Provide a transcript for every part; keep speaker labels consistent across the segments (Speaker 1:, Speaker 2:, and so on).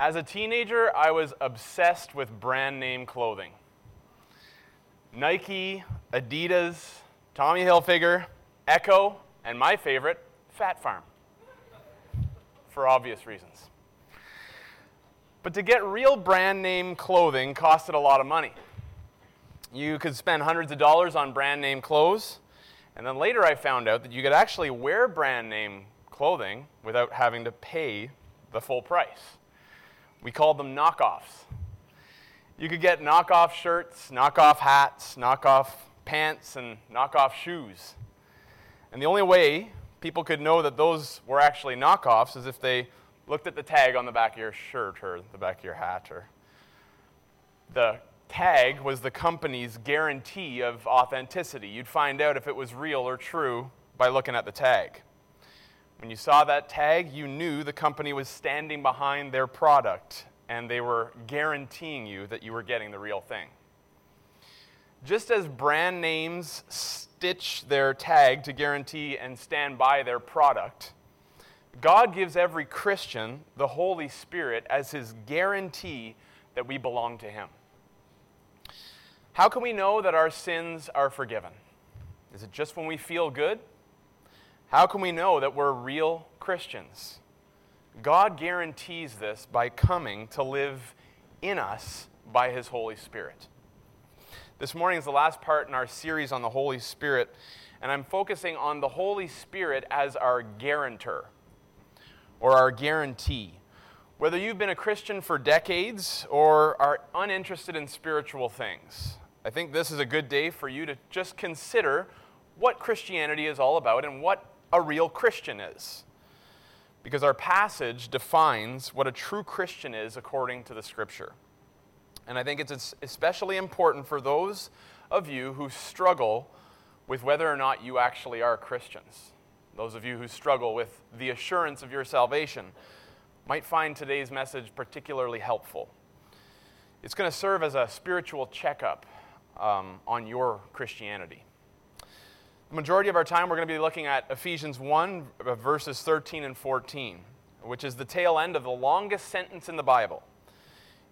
Speaker 1: As a teenager, I was obsessed with brand name clothing Nike, Adidas, Tommy Hilfiger, Ecko, and my favorite, Phat Farm, for obvious reasons. But to get real brand name clothing costed a lot of money. You could spend hundreds of dollars on brand name clothes, and then later I found out that you could actually wear brand name clothing without having to pay the full price. We called them knockoffs. You could get knockoff shirts, knockoff hats, knockoff pants, and knockoff shoes. And the only way people could know that those were actually knockoffs is if they looked at the tag on the back of your shirt or the back of your hat or the tag was the company's guarantee of authenticity. You'd find out if it was real or true by looking at the tag. When you saw that tag, you knew the company was standing behind their product and they were guaranteeing you that you were getting the real thing. Just as brand names stitch their tag to guarantee and stand by their product, God gives every Christian the Holy Spirit as his guarantee that we belong to him. How can we know that our sins are forgiven? Is it just when we feel good? How can we know that we're real Christians? God guarantees this by coming to live in us by His Holy Spirit. This morning is the last part in our series on the Holy Spirit, and I'm focusing on the Holy Spirit as our guarantor or our guarantee. Whether you've been a Christian for decades or are uninterested in spiritual things, I think this is a good day for you to just consider what Christianity is all about and what a real Christian is. Because our passage defines what a true Christian is according to the Scripture. And I think it's especially important for those of you who struggle with whether or not you actually are Christians. Those of you who struggle with the assurance of your salvation might find today's message particularly helpful. It's going to serve as a spiritual checkup um, on your Christianity. The majority of our time, we're going to be looking at Ephesians 1, uh, verses 13 and 14, which is the tail end of the longest sentence in the Bible.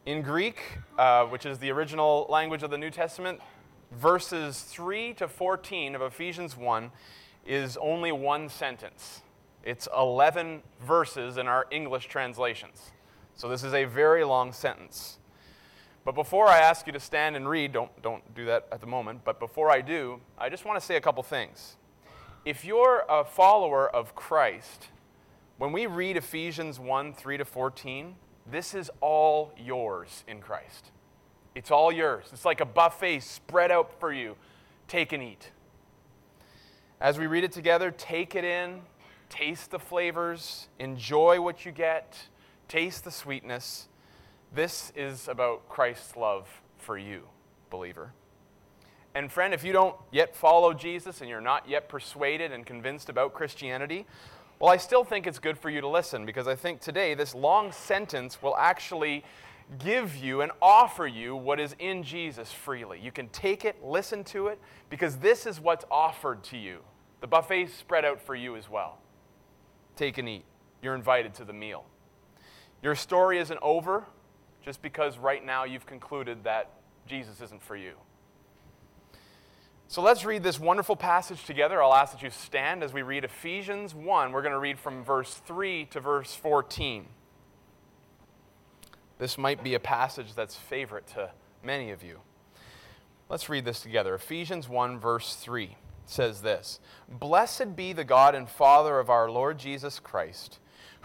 Speaker 1: In Greek, uh, which is the original language of the New Testament, verses 3 to 14 of Ephesians 1 is only one sentence. It's 11 verses in our English translations. So this is a very long sentence. But before I ask you to stand and read, don't, don't do that at the moment, but before I do, I just want to say a couple things. If you're a follower of Christ, when we read Ephesians 1 3 to 14, this is all yours in Christ. It's all yours. It's like a buffet spread out for you. Take and eat. As we read it together, take it in, taste the flavors, enjoy what you get, taste the sweetness this is about Christ's love for you, believer. And friend, if you don't yet follow Jesus and you're not yet persuaded and convinced about Christianity, well, I still think it's good for you to listen because I think today this long sentence will actually give you and offer you what is in Jesus freely. You can take it, listen to it, because this is what's offered to you. The buffet's spread out for you as well. Take and eat. You're invited to the meal. Your story isn't over just because right now you've concluded that Jesus isn't for you. So let's read this wonderful passage together. I'll ask that you stand as we read Ephesians 1. We're going to read from verse 3 to verse 14. This might be a passage that's favorite to many of you. Let's read this together. Ephesians 1, verse 3 says this Blessed be the God and Father of our Lord Jesus Christ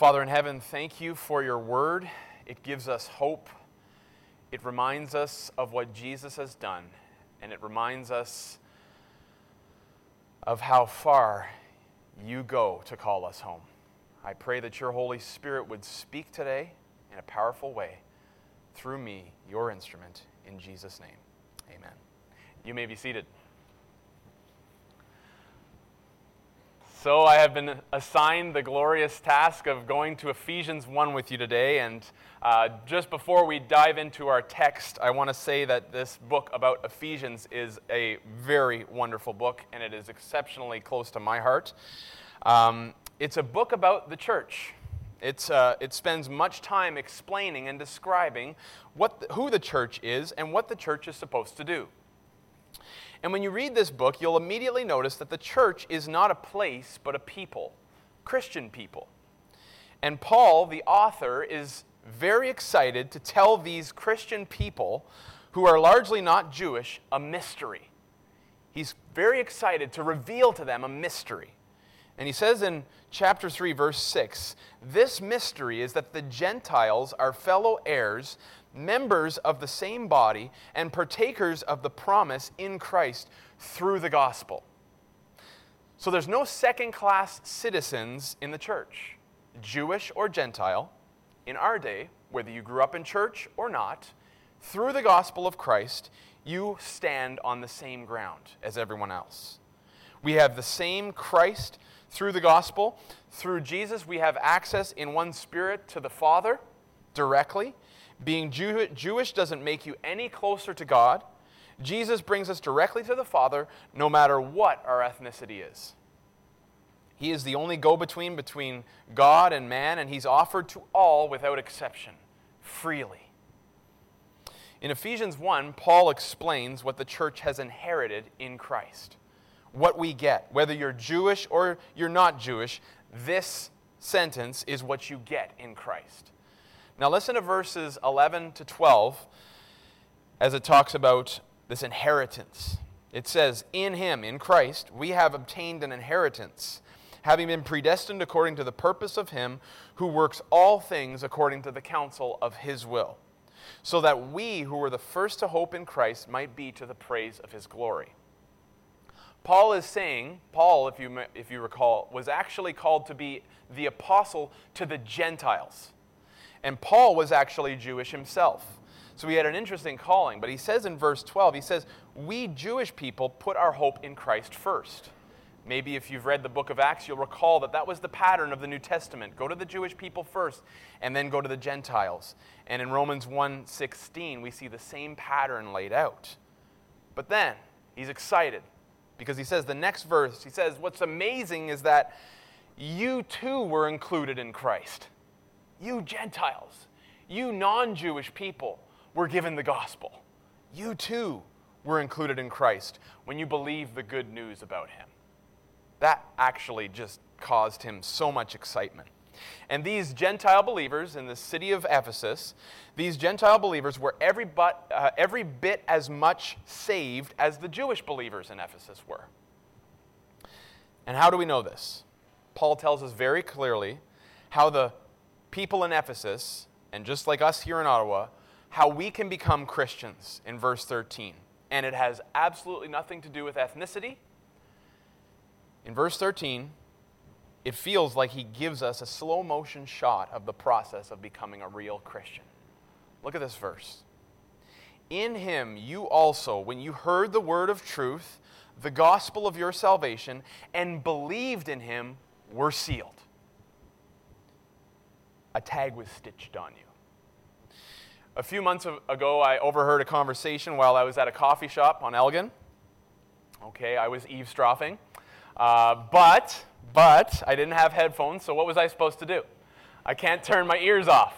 Speaker 1: Father in heaven, thank you for your word. It gives us hope. It reminds us of what Jesus has done, and it reminds us of how far you go to call us home. I pray that your Holy Spirit would speak today in a powerful way through me, your instrument, in Jesus' name. Amen. You may be seated. So, I have been assigned the glorious task of going to Ephesians 1 with you today. And uh, just before we dive into our text, I want to say that this book about Ephesians is a very wonderful book, and it is exceptionally close to my heart. Um, it's a book about the church. Uh, it spends much time explaining and describing what the, who the church is and what the church is supposed to do. And when you read this book, you'll immediately notice that the church is not a place, but a people, Christian people. And Paul, the author, is very excited to tell these Christian people, who are largely not Jewish, a mystery. He's very excited to reveal to them a mystery. And he says in chapter 3, verse 6 this mystery is that the Gentiles are fellow heirs members of the same body and partakers of the promise in Christ through the gospel. So there's no second class citizens in the church, Jewish or Gentile, in our day, whether you grew up in church or not, through the gospel of Christ, you stand on the same ground as everyone else. We have the same Christ through the gospel. Through Jesus, we have access in one spirit to the Father directly. Being Jew- Jewish doesn't make you any closer to God. Jesus brings us directly to the Father no matter what our ethnicity is. He is the only go between between God and man, and He's offered to all without exception, freely. In Ephesians 1, Paul explains what the church has inherited in Christ. What we get, whether you're Jewish or you're not Jewish, this sentence is what you get in Christ. Now, listen to verses 11 to 12 as it talks about this inheritance. It says, In him, in Christ, we have obtained an inheritance, having been predestined according to the purpose of him who works all things according to the counsel of his will, so that we who were the first to hope in Christ might be to the praise of his glory. Paul is saying, Paul, if you, if you recall, was actually called to be the apostle to the Gentiles. And Paul was actually Jewish himself. So he had an interesting calling. But he says in verse 12, he says, We Jewish people put our hope in Christ first. Maybe if you've read the book of Acts, you'll recall that that was the pattern of the New Testament. Go to the Jewish people first and then go to the Gentiles. And in Romans 1:16, we see the same pattern laid out. But then he's excited because he says the next verse, he says, What's amazing is that you too were included in Christ. You Gentiles, you non Jewish people, were given the gospel. You too were included in Christ when you believe the good news about him. That actually just caused him so much excitement. And these Gentile believers in the city of Ephesus, these Gentile believers were every, but, uh, every bit as much saved as the Jewish believers in Ephesus were. And how do we know this? Paul tells us very clearly how the people in Ephesus, and just like us here in Ottawa, how we can become Christians in verse 13. And it has absolutely nothing to do with ethnicity. In verse 13, it feels like he gives us a slow motion shot of the process of becoming a real Christian. Look at this verse. In him you also, when you heard the word of truth, the gospel of your salvation, and believed in him, were sealed a tag was stitched on you. A few months ago, I overheard a conversation while I was at a coffee shop on Elgin. Okay, I was eavesdropping. Uh, but, but, I didn't have headphones, so what was I supposed to do? I can't turn my ears off.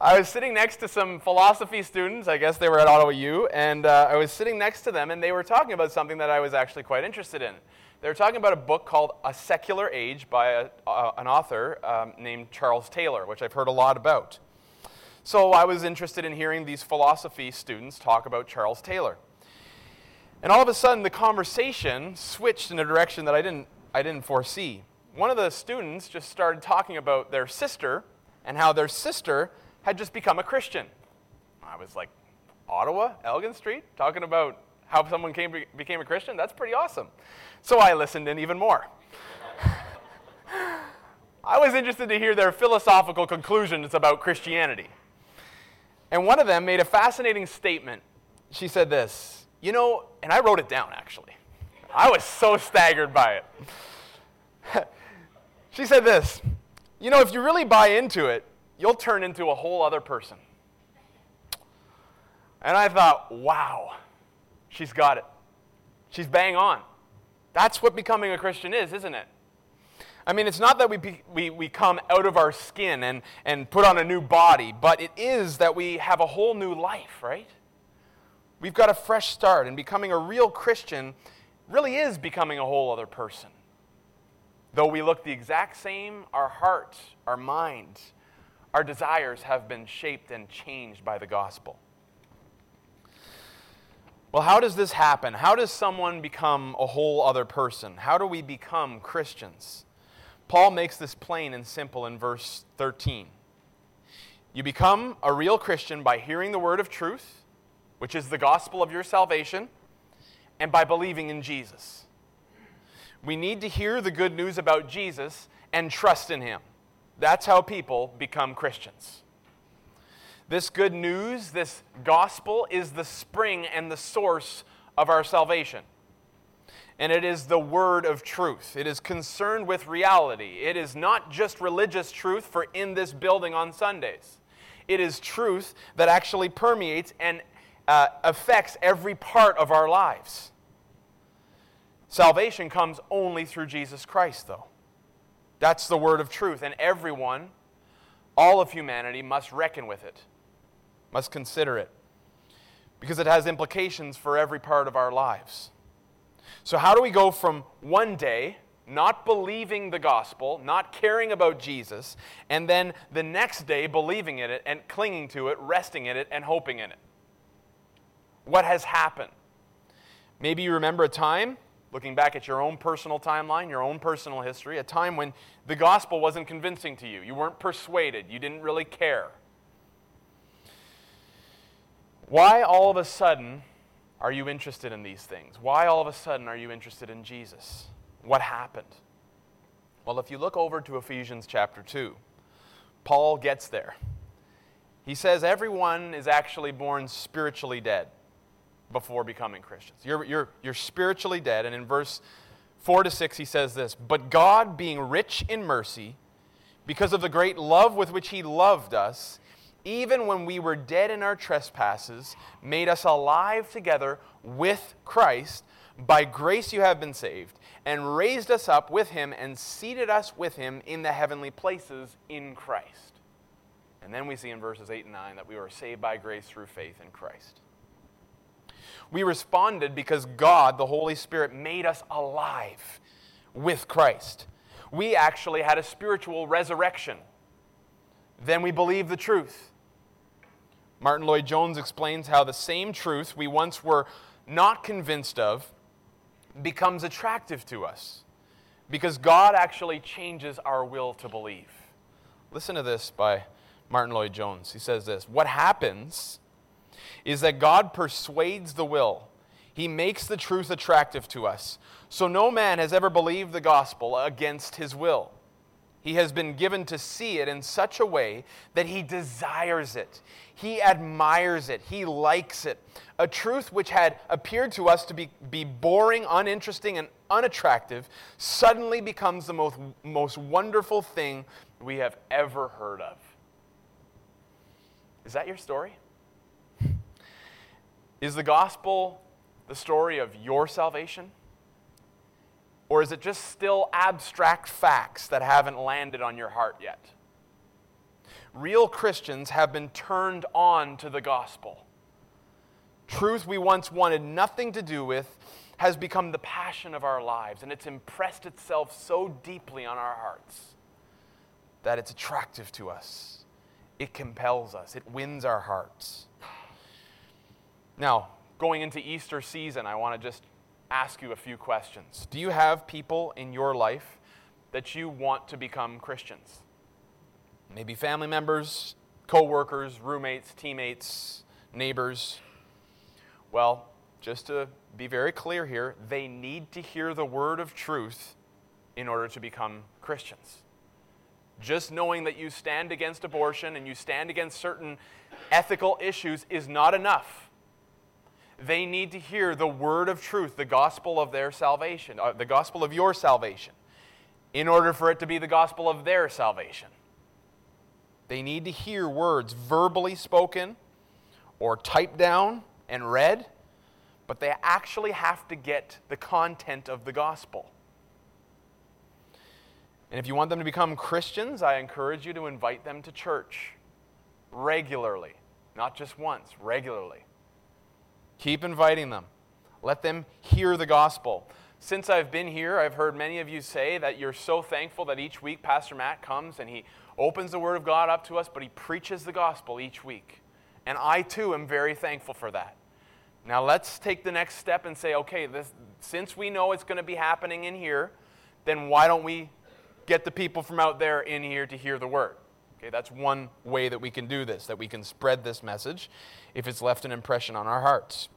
Speaker 1: I was sitting next to some philosophy students, I guess they were at Ottawa U, and uh, I was sitting next to them, and they were talking about something that I was actually quite interested in. They were talking about a book called A Secular Age by a, uh, an author um, named Charles Taylor, which I've heard a lot about. So I was interested in hearing these philosophy students talk about Charles Taylor. And all of a sudden, the conversation switched in a direction that I didn't, I didn't foresee. One of the students just started talking about their sister and how their sister had just become a Christian. I was like, Ottawa, Elgin Street, talking about how someone came, became a Christian? That's pretty awesome. So I listened in even more. I was interested to hear their philosophical conclusions about Christianity. And one of them made a fascinating statement. She said this, you know, and I wrote it down actually. I was so staggered by it. she said this, you know, if you really buy into it, you'll turn into a whole other person. And I thought, wow, she's got it. She's bang on. That's what becoming a Christian is, isn't it? I mean, it's not that we, be, we, we come out of our skin and, and put on a new body, but it is that we have a whole new life, right? We've got a fresh start, and becoming a real Christian really is becoming a whole other person. Though we look the exact same, our heart, our mind, our desires have been shaped and changed by the gospel. Well, how does this happen? How does someone become a whole other person? How do we become Christians? Paul makes this plain and simple in verse 13. You become a real Christian by hearing the word of truth, which is the gospel of your salvation, and by believing in Jesus. We need to hear the good news about Jesus and trust in him. That's how people become Christians. This good news, this gospel, is the spring and the source of our salvation and it is the word of truth. It is concerned with reality. It is not just religious truth for in this building on Sundays. It is truth that actually permeates and uh, affects every part of our lives. Salvation comes only through Jesus Christ, though. That's the word of truth, and everyone, all of humanity, must reckon with it, must consider it, because it has implications for every part of our lives. So, how do we go from one day not believing the gospel, not caring about Jesus, and then the next day believing in it and clinging to it, resting in it, and hoping in it? What has happened? Maybe you remember a time, looking back at your own personal timeline, your own personal history, a time when the gospel wasn't convincing to you. You weren't persuaded. You didn't really care. Why all of a sudden are you interested in these things? Why all of a sudden are you interested in Jesus? What happened? Well, if you look over to Ephesians chapter 2, Paul gets there. He says everyone is actually born spiritually dead before becoming Christians. You're, you're, you're spiritually dead. And in verse 4 to 6, he says this But God, being rich in mercy, because of the great love with which he loved us, even when we were dead in our trespasses, made us alive together with Christ. By grace you have been saved, and raised us up with him, and seated us with him in the heavenly places in Christ. And then we see in verses 8 and 9 that we were saved by grace through faith in Christ. We responded because God, the Holy Spirit, made us alive with Christ. We actually had a spiritual resurrection. Then we believe the truth. Martyn Lloyd-Jones explains how the same truth we once were not convinced of becomes attractive to us because God actually changes our will to believe. Listen to this by Martyn Lloyd-Jones. He says this What happens is that God persuades the will, He makes the truth attractive to us. So no man has ever believed the gospel against his will. He has been given to see it in such a way that he desires it. He admires it. He likes it. A truth which had appeared to us to be, be boring, uninteresting, and unattractive suddenly becomes the most, most wonderful thing we have ever heard of. Is that your story? Is the gospel the story of your salvation? Or is it just still abstract facts that haven't landed on your heart yet? Real Christians have been turned on to the gospel. Truth we once wanted nothing to do with has become the passion of our lives, and it's impressed itself so deeply on our hearts that it's attractive to us. It compels us, it wins our hearts. Now, going into Easter season, I want to just ask you a few questions. Do you have people in your life that you want to become Christians? Maybe family members, co-workers, roommates, teammates, neighbors. Well, just to be very clear here, they need to hear the word of truth in order to become Christians. Just knowing that you stand against abortion and you stand against certain ethical issues is not enough. They need to hear the word of truth, the gospel of their salvation, uh, the gospel of your salvation, in order for it to be the gospel of their salvation. They need to hear words verbally spoken or typed down and read, but they actually have to get the content of the gospel. And if you want them to become Christians, I encourage you to invite them to church regularly, not just once, regularly. Keep inviting them. Let them hear the gospel. Since I've been here, I've heard many of you say that you're so thankful that each week Pastor Matt comes and he opens the Word of God up to us, but he preaches the gospel each week. And I too am very thankful for that. Now let's take the next step and say, okay, this, since we know it's going to be happening in here, then why don't we get the people from out there in here to hear the Word? Okay, that's one way that we can do this, that we can spread this message if it's left an impression on our hearts.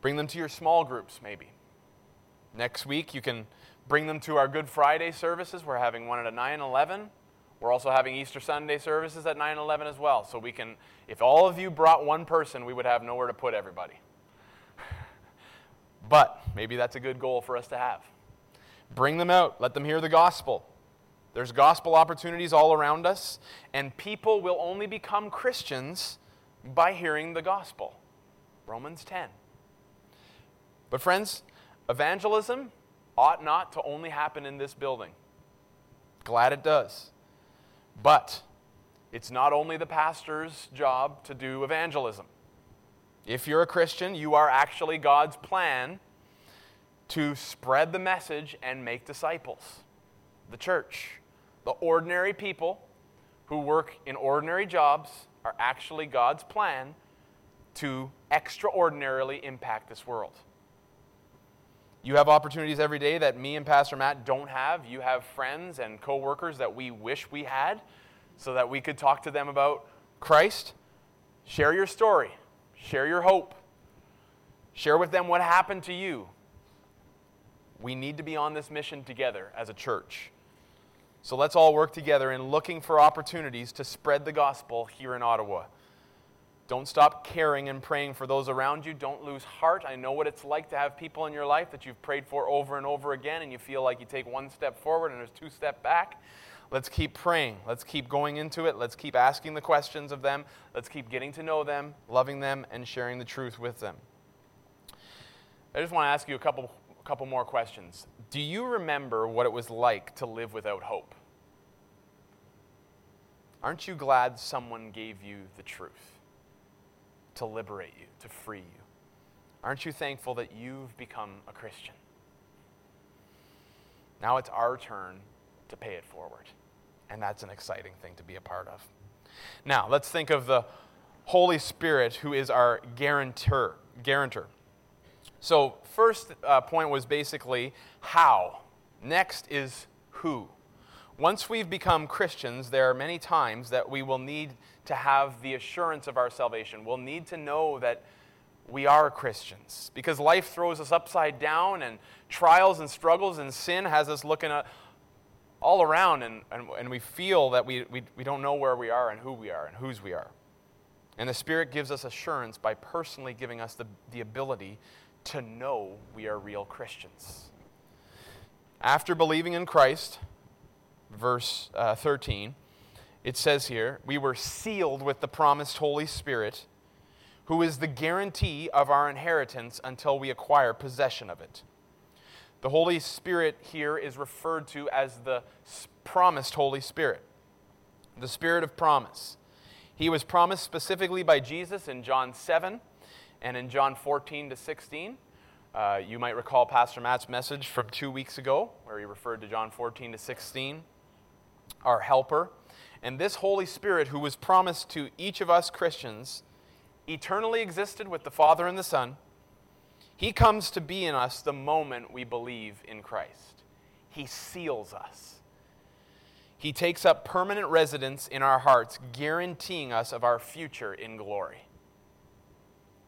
Speaker 1: Bring them to your small groups, maybe. Next week, you can bring them to our Good Friday services. We're having one at 9 11. We're also having Easter Sunday services at 9 11 as well. So we can, if all of you brought one person, we would have nowhere to put everybody. but maybe that's a good goal for us to have. Bring them out, let them hear the gospel. There's gospel opportunities all around us, and people will only become Christians by hearing the gospel. Romans 10. But, friends, evangelism ought not to only happen in this building. Glad it does. But it's not only the pastor's job to do evangelism. If you're a Christian, you are actually God's plan to spread the message and make disciples. The church, the ordinary people who work in ordinary jobs, are actually God's plan to extraordinarily impact this world. You have opportunities every day that me and Pastor Matt don't have. You have friends and coworkers that we wish we had so that we could talk to them about Christ. Share your story, share your hope, share with them what happened to you. We need to be on this mission together as a church. So let's all work together in looking for opportunities to spread the gospel here in Ottawa. Don't stop caring and praying for those around you. Don't lose heart. I know what it's like to have people in your life that you've prayed for over and over again, and you feel like you take one step forward and there's two step back. Let's keep praying. Let's keep going into it. Let's keep asking the questions of them. Let's keep getting to know them, loving them, and sharing the truth with them. I just want to ask you a couple, a couple more questions. Do you remember what it was like to live without hope? Aren't you glad someone gave you the truth? to liberate you, to free you. Aren't you thankful that you've become a Christian? Now it's our turn to pay it forward. And that's an exciting thing to be a part of. Now, let's think of the Holy Spirit who is our guarantor. guarantor. So, first uh, point was basically how. Next is who. Once we've become Christians, there are many times that we will need to have the assurance of our salvation. We'll need to know that we are Christians because life throws us upside down and trials and struggles and sin has us looking at all around and, and, and we feel that we, we, we don't know where we are and who we are and whose we are. And the Spirit gives us assurance by personally giving us the, the ability to know we are real Christians. After believing in Christ, verse uh, 13, it says here, we were sealed with the promised Holy Spirit, who is the guarantee of our inheritance until we acquire possession of it. The Holy Spirit here is referred to as the promised Holy Spirit, the Spirit of promise. He was promised specifically by Jesus in John 7 and in John 14 to 16. Uh, you might recall Pastor Matt's message from two weeks ago, where he referred to John 14 to 16, our helper. And this Holy Spirit, who was promised to each of us Christians, eternally existed with the Father and the Son. He comes to be in us the moment we believe in Christ. He seals us. He takes up permanent residence in our hearts, guaranteeing us of our future in glory.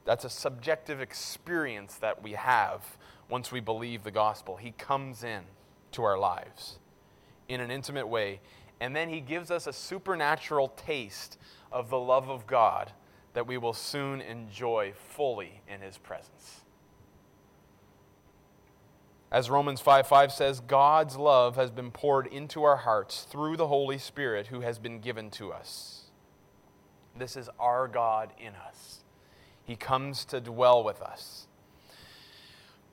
Speaker 1: That's a subjective experience that we have once we believe the gospel. He comes in to our lives in an intimate way and then he gives us a supernatural taste of the love of God that we will soon enjoy fully in his presence. As Romans 5 5 says, God's love has been poured into our hearts through the Holy Spirit who has been given to us. This is our God in us. He comes to dwell with us.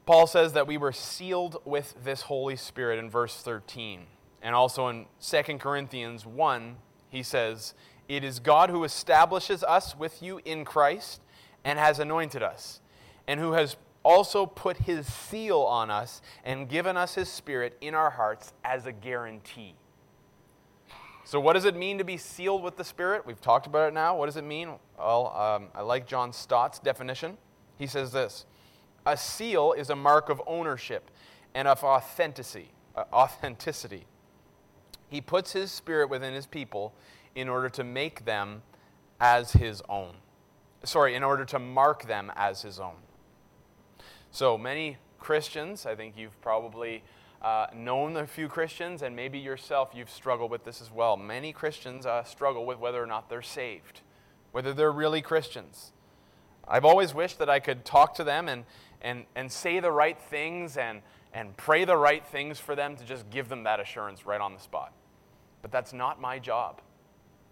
Speaker 1: Paul says that we were sealed with this Holy Spirit in verse 13. And also in 2 Corinthians 1, he says, It is God who establishes us with you in Christ and has anointed us, and who has also put his seal on us and given us his spirit in our hearts as a guarantee. So, what does it mean to be sealed with the Spirit? We've talked about it now. What does it mean? Well, um, I like John Stott's definition. He says this A seal is a mark of ownership and of authenticity. Uh, authenticity. He puts his spirit within his people in order to make them as his own. Sorry, in order to mark them as his own. So many Christians, I think you've probably uh, known a few Christians, and maybe yourself you've struggled with this as well. Many Christians uh, struggle with whether or not they're saved, whether they're really Christians. I've always wished that I could talk to them and, and, and say the right things and, and pray the right things for them to just give them that assurance right on the spot. But that's not my job.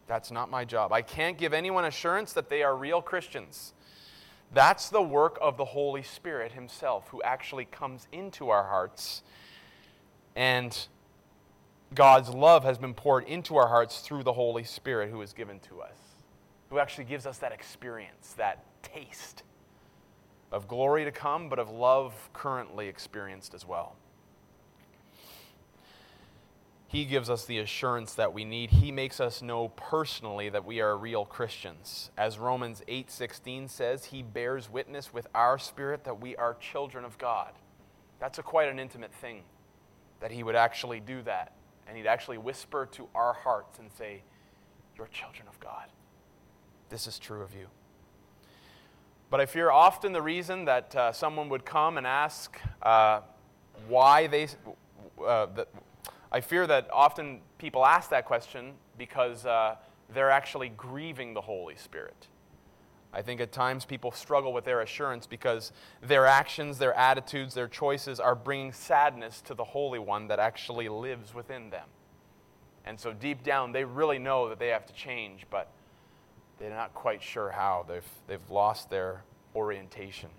Speaker 1: That's not my job. I can't give anyone assurance that they are real Christians. That's the work of the Holy Spirit Himself, who actually comes into our hearts. And God's love has been poured into our hearts through the Holy Spirit who is given to us, who actually gives us that experience, that taste of glory to come, but of love currently experienced as well. He gives us the assurance that we need. He makes us know personally that we are real Christians. As Romans 8:16 says, he bears witness with our spirit that we are children of God. That's a quite an intimate thing that he would actually do that and he'd actually whisper to our hearts and say, "You're children of God. This is true of you." But I fear often the reason that uh, someone would come and ask uh, why they uh, the, I fear that often people ask that question because uh, they're actually grieving the Holy Spirit. I think at times people struggle with their assurance because their actions, their attitudes, their choices are bringing sadness to the Holy One that actually lives within them. And so deep down, they really know that they have to change, but they're not quite sure how. They've, they've lost their orientation.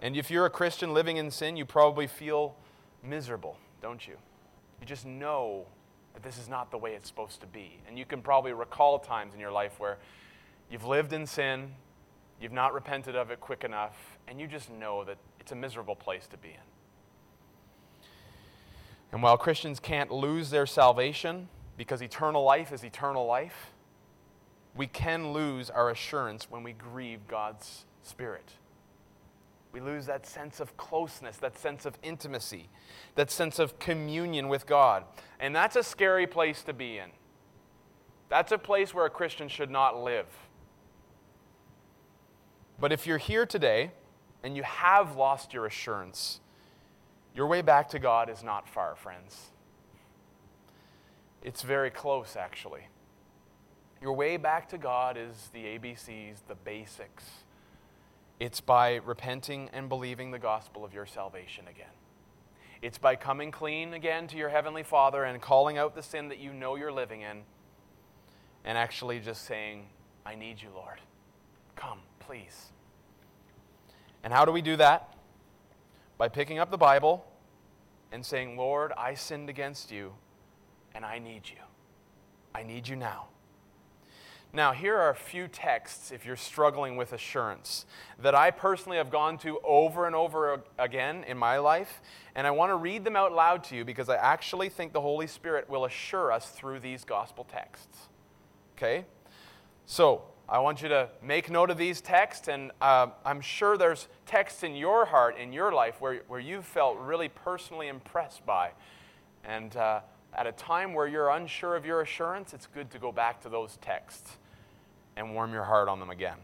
Speaker 1: And if you're a Christian living in sin, you probably feel miserable, don't you? You just know that this is not the way it's supposed to be. And you can probably recall times in your life where you've lived in sin, you've not repented of it quick enough, and you just know that it's a miserable place to be in. And while Christians can't lose their salvation because eternal life is eternal life, we can lose our assurance when we grieve God's Spirit. We lose that sense of closeness, that sense of intimacy, that sense of communion with God. And that's a scary place to be in. That's a place where a Christian should not live. But if you're here today and you have lost your assurance, your way back to God is not far, friends. It's very close, actually. Your way back to God is the ABCs, the basics it's by repenting and believing the gospel of your salvation again. It's by coming clean again to your Heavenly Father and calling out the sin that you know you're living in and actually just saying, I need you, Lord. Come, please. And how do we do that? By picking up the Bible and saying, Lord, I sinned against you and I need you. I need you now. Now, here are a few texts, if you're struggling with assurance, that I personally have gone to over and over again in my life, and I want to read them out loud to you because I actually think the Holy Spirit will assure us through these gospel texts. Okay? So, I want you to make note of these texts, and uh, I'm sure there's texts in your heart, in your life, where, where you felt really personally impressed by. And uh, at a time where you're unsure of your assurance, it's good to go back to those texts and warm your heart on them again.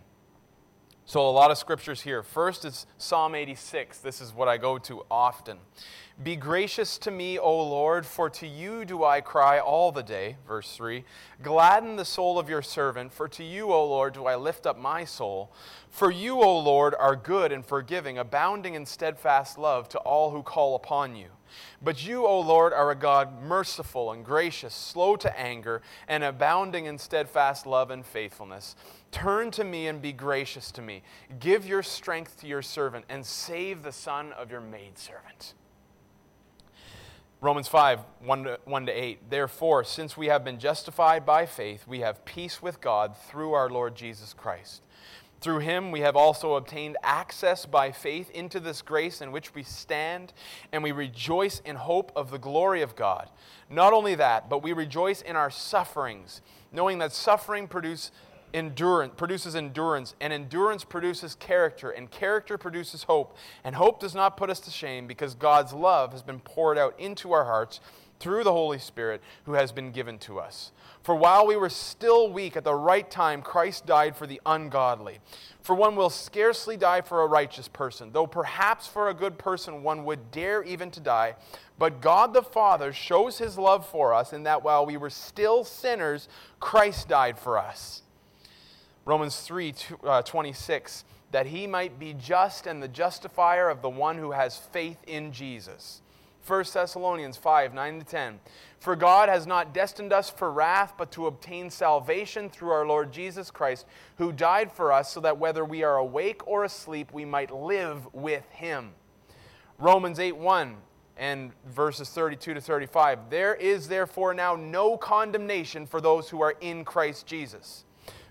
Speaker 1: So, a lot of scriptures here. First is Psalm 86. This is what I go to often. Be gracious to me, O Lord, for to you do I cry all the day. Verse 3. Gladden the soul of your servant, for to you, O Lord, do I lift up my soul. For you, O Lord, are good and forgiving, abounding in steadfast love to all who call upon you. But you, O Lord, are a God merciful and gracious, slow to anger, and abounding in steadfast love and faithfulness. Turn to me and be gracious to me. Give your strength to your servant, and save the son of your maidservant. Romans 5, 1 to, 1 to 8. Therefore, since we have been justified by faith, we have peace with God through our Lord Jesus Christ. Through him we have also obtained access by faith into this grace in which we stand, and we rejoice in hope of the glory of God. Not only that, but we rejoice in our sufferings, knowing that suffering produce endurance, produces endurance, and endurance produces character, and character produces hope. And hope does not put us to shame because God's love has been poured out into our hearts through the Holy Spirit who has been given to us. For while we were still weak at the right time, Christ died for the ungodly. For one will scarcely die for a righteous person, though perhaps for a good person one would dare even to die. But God the Father shows his love for us in that while we were still sinners, Christ died for us. Romans 3 uh, 26, that he might be just and the justifier of the one who has faith in Jesus. 1 Thessalonians 5 9 to 10. For God has not destined us for wrath, but to obtain salvation through our Lord Jesus Christ, who died for us, so that whether we are awake or asleep, we might live with him. Romans 8 1 and verses 32 to 35. There is therefore now no condemnation for those who are in Christ Jesus.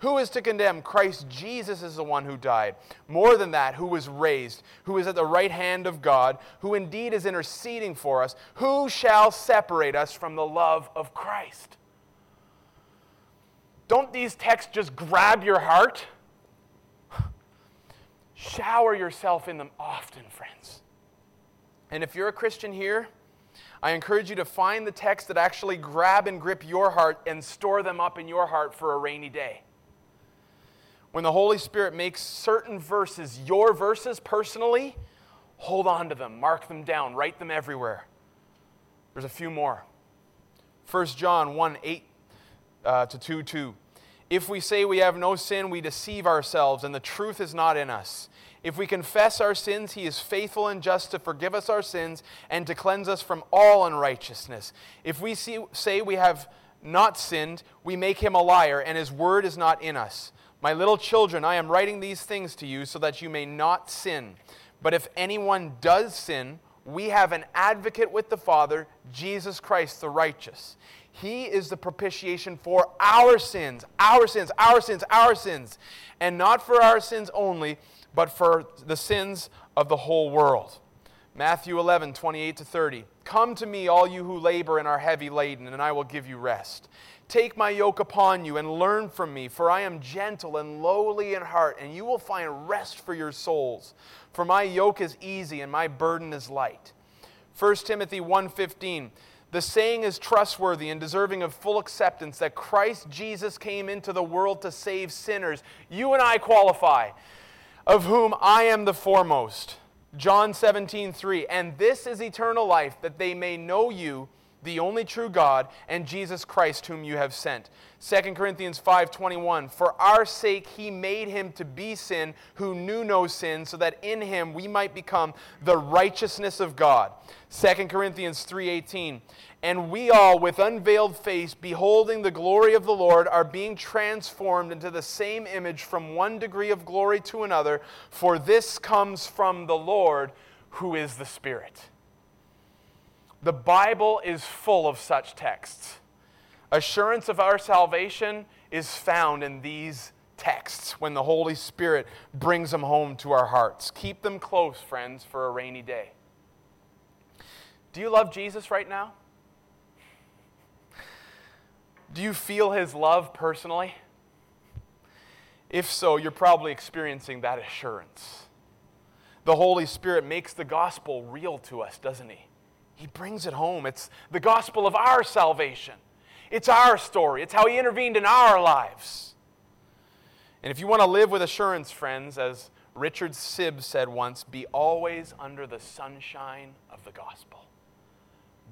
Speaker 1: Who is to condemn? Christ Jesus is the one who died. More than that, who was raised, who is at the right hand of God, who indeed is interceding for us. Who shall separate us from the love of Christ? Don't these texts just grab your heart? Shower yourself in them often, friends. And if you're a Christian here, I encourage you to find the texts that actually grab and grip your heart and store them up in your heart for a rainy day. When the Holy Spirit makes certain verses your verses personally, hold on to them, mark them down, write them everywhere. There's a few more. 1 John 1 8 uh, to 2 2. If we say we have no sin, we deceive ourselves, and the truth is not in us. If we confess our sins, he is faithful and just to forgive us our sins and to cleanse us from all unrighteousness. If we see, say we have not sinned, we make him a liar, and his word is not in us. My little children, I am writing these things to you so that you may not sin. But if anyone does sin, we have an advocate with the Father, Jesus Christ the righteous. He is the propitiation for our sins, our sins, our sins, our sins, and not for our sins only, but for the sins of the whole world. Matthew 11, 28 to 30. Come to me, all you who labor and are heavy laden, and I will give you rest. Take my yoke upon you and learn from me, for I am gentle and lowly in heart, and you will find rest for your souls. For my yoke is easy and my burden is light. 1 Timothy 1:15 the saying is trustworthy and deserving of full acceptance that Christ Jesus came into the world to save sinners. You and I qualify, of whom I am the foremost. John 17:3 And this is eternal life, that they may know you, the only true God, and Jesus Christ whom you have sent. 2 Corinthians 5:21 For our sake he made him to be sin who knew no sin so that in him we might become the righteousness of God. 2 Corinthians 3:18 And we all with unveiled face beholding the glory of the Lord are being transformed into the same image from one degree of glory to another for this comes from the Lord who is the Spirit. The Bible is full of such texts. Assurance of our salvation is found in these texts when the Holy Spirit brings them home to our hearts. Keep them close, friends, for a rainy day. Do you love Jesus right now? Do you feel his love personally? If so, you're probably experiencing that assurance. The Holy Spirit makes the gospel real to us, doesn't he? He brings it home. It's the gospel of our salvation. It's our story. It's how He intervened in our lives. And if you want to live with assurance, friends, as Richard Sibbes said once, be always under the sunshine of the gospel.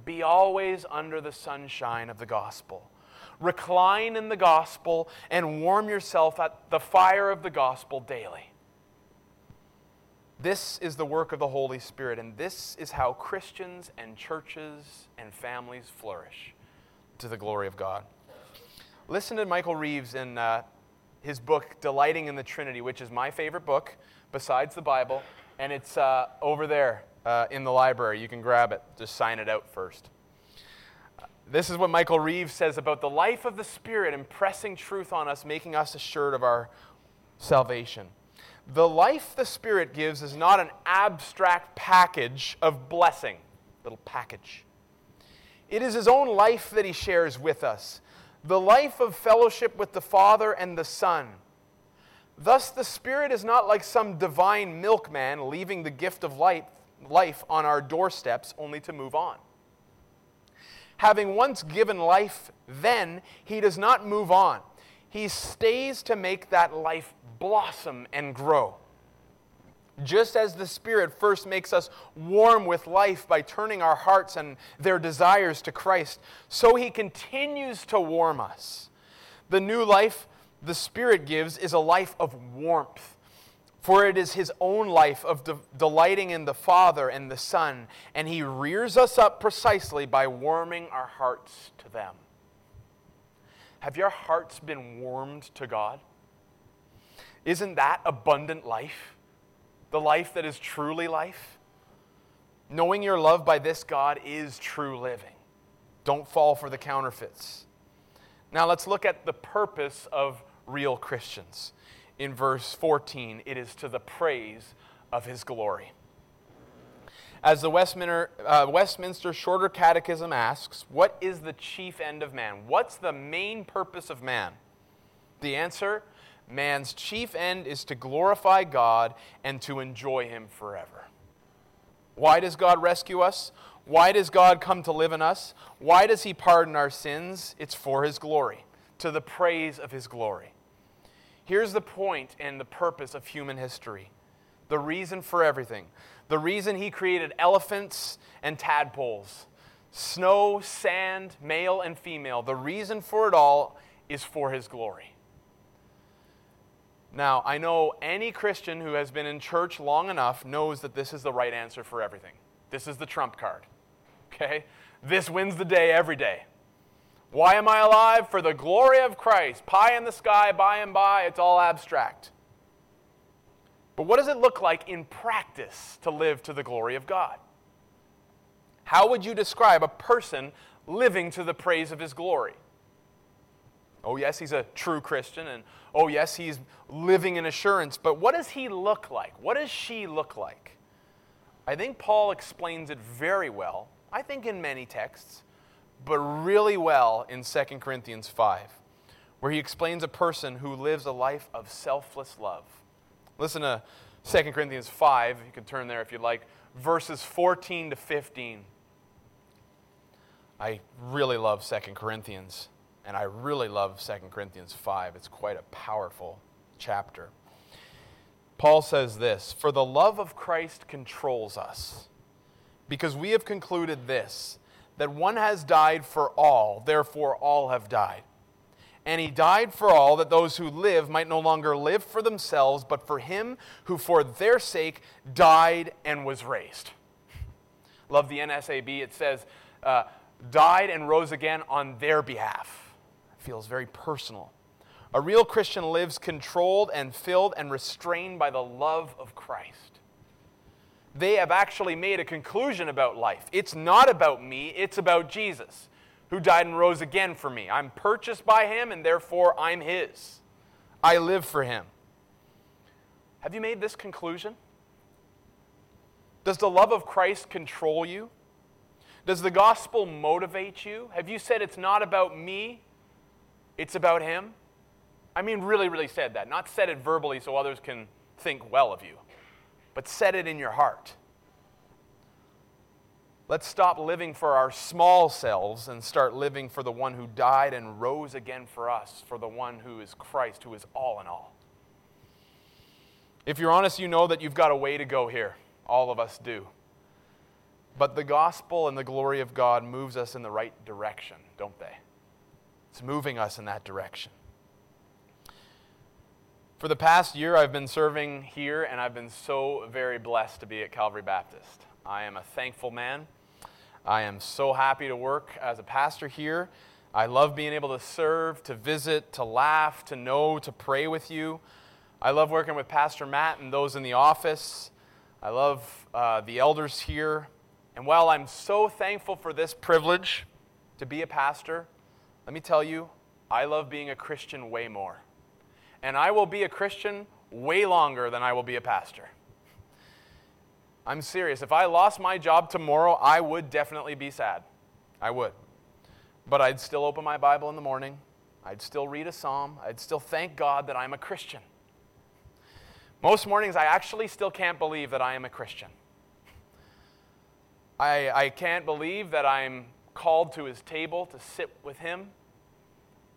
Speaker 1: Be always under the sunshine of the gospel. Recline in the gospel and warm yourself at the fire of the gospel daily. This is the work of the Holy Spirit, and this is how Christians and churches and families flourish to the glory of God. Listen to Michael Reeves in uh, his book, Delighting in the Trinity, which is my favorite book besides the Bible, and it's uh, over there uh, in the library. You can grab it, just sign it out first. This is what Michael Reeves says about the life of the Spirit impressing truth on us, making us assured of our salvation. The life the Spirit gives is not an abstract package of blessing, little package. It is His own life that He shares with us, the life of fellowship with the Father and the Son. Thus, the Spirit is not like some divine milkman leaving the gift of life, life on our doorsteps only to move on. Having once given life, then He does not move on. He stays to make that life blossom and grow. Just as the Spirit first makes us warm with life by turning our hearts and their desires to Christ, so He continues to warm us. The new life the Spirit gives is a life of warmth, for it is His own life of de- delighting in the Father and the Son, and He rears us up precisely by warming our hearts to them. Have your hearts been warmed to God? Isn't that abundant life? The life that is truly life? Knowing you're loved by this God is true living. Don't fall for the counterfeits. Now let's look at the purpose of real Christians. In verse 14, it is to the praise of his glory. As the Westminster, uh, Westminster Shorter Catechism asks, what is the chief end of man? What's the main purpose of man? The answer man's chief end is to glorify God and to enjoy Him forever. Why does God rescue us? Why does God come to live in us? Why does He pardon our sins? It's for His glory, to the praise of His glory. Here's the point and the purpose of human history the reason for everything. The reason He created elephants and tadpoles, snow, sand, male and female. The reason for it all is for His glory. Now, I know any Christian who has been in church long enough knows that this is the right answer for everything. This is the trump card. Okay? This wins the day every day. Why am I alive? For the glory of Christ. Pie in the sky, by and by, it's all abstract. But what does it look like in practice to live to the glory of God? How would you describe a person living to the praise of his glory? Oh, yes, he's a true Christian, and oh, yes, he's living in assurance, but what does he look like? What does she look like? I think Paul explains it very well, I think in many texts, but really well in 2 Corinthians 5, where he explains a person who lives a life of selfless love. Listen to 2 Corinthians 5, you can turn there if you'd like, verses 14 to 15. I really love 2 Corinthians. And I really love 2 Corinthians 5. It's quite a powerful chapter. Paul says this For the love of Christ controls us, because we have concluded this, that one has died for all, therefore all have died. And he died for all, that those who live might no longer live for themselves, but for him who for their sake died and was raised. Love the NASB. It says, uh, died and rose again on their behalf. Feels very personal. A real Christian lives controlled and filled and restrained by the love of Christ. They have actually made a conclusion about life. It's not about me, it's about Jesus, who died and rose again for me. I'm purchased by him, and therefore I'm his. I live for him. Have you made this conclusion? Does the love of Christ control you? Does the gospel motivate you? Have you said it's not about me, it's about him? I mean, really, really said that. Not said it verbally so others can think well of you, but said it in your heart. Let's stop living for our small selves and start living for the one who died and rose again for us, for the one who is Christ, who is all in all. If you're honest, you know that you've got a way to go here. All of us do. But the gospel and the glory of God moves us in the right direction, don't they? It's moving us in that direction. For the past year, I've been serving here, and I've been so very blessed to be at Calvary Baptist. I am a thankful man. I am so happy to work as a pastor here. I love being able to serve, to visit, to laugh, to know, to pray with you. I love working with Pastor Matt and those in the office. I love uh, the elders here. And while I'm so thankful for this privilege to be a pastor, let me tell you, I love being a Christian way more and I will be a Christian way longer than I will be a pastor. I'm serious. If I lost my job tomorrow, I would definitely be sad. I would. But I'd still open my Bible in the morning. I'd still read a psalm. I'd still thank God that I'm a Christian. Most mornings, I actually still can't believe that I am a Christian. I, I can't believe that I'm called to his table to sit with him.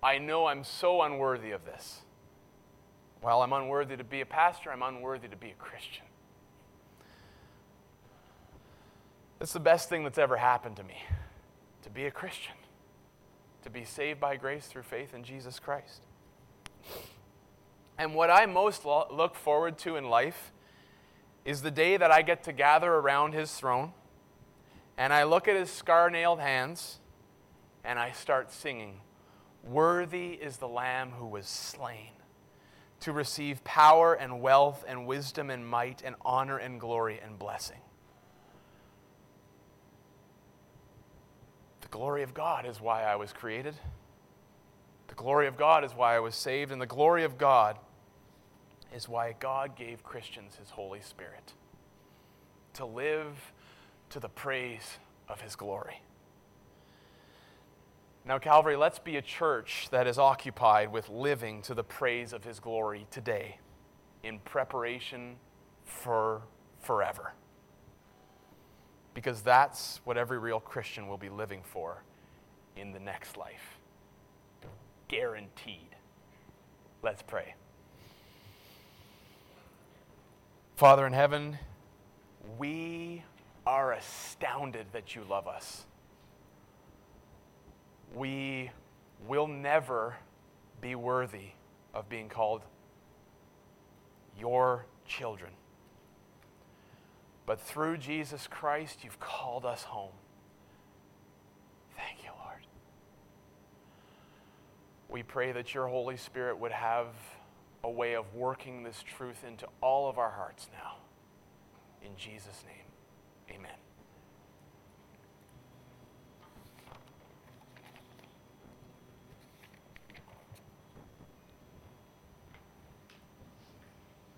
Speaker 1: I know I'm so unworthy of this. While I'm unworthy to be a pastor, I'm unworthy to be a Christian. It's the best thing that's ever happened to me to be a Christian, to be saved by grace through faith in Jesus Christ. And what I most lo- look forward to in life is the day that I get to gather around his throne and I look at his scar nailed hands and I start singing, Worthy is the Lamb who was slain to receive power and wealth and wisdom and might and honor and glory and blessing. The glory of God is why I was created. The glory of God is why I was saved. And the glory of God is why God gave Christians His Holy Spirit to live to the praise of His glory. Now, Calvary, let's be a church that is occupied with living to the praise of His glory today in preparation for forever. Because that's what every real Christian will be living for in the next life. Guaranteed. Let's pray. Father in heaven, we are astounded that you love us we will never be worthy of being called your children. But through Jesus Christ, you've called us home. Thank you, Lord. We pray that your Holy Spirit would have a way of working this truth into all of our hearts now. In Jesus' name, amen.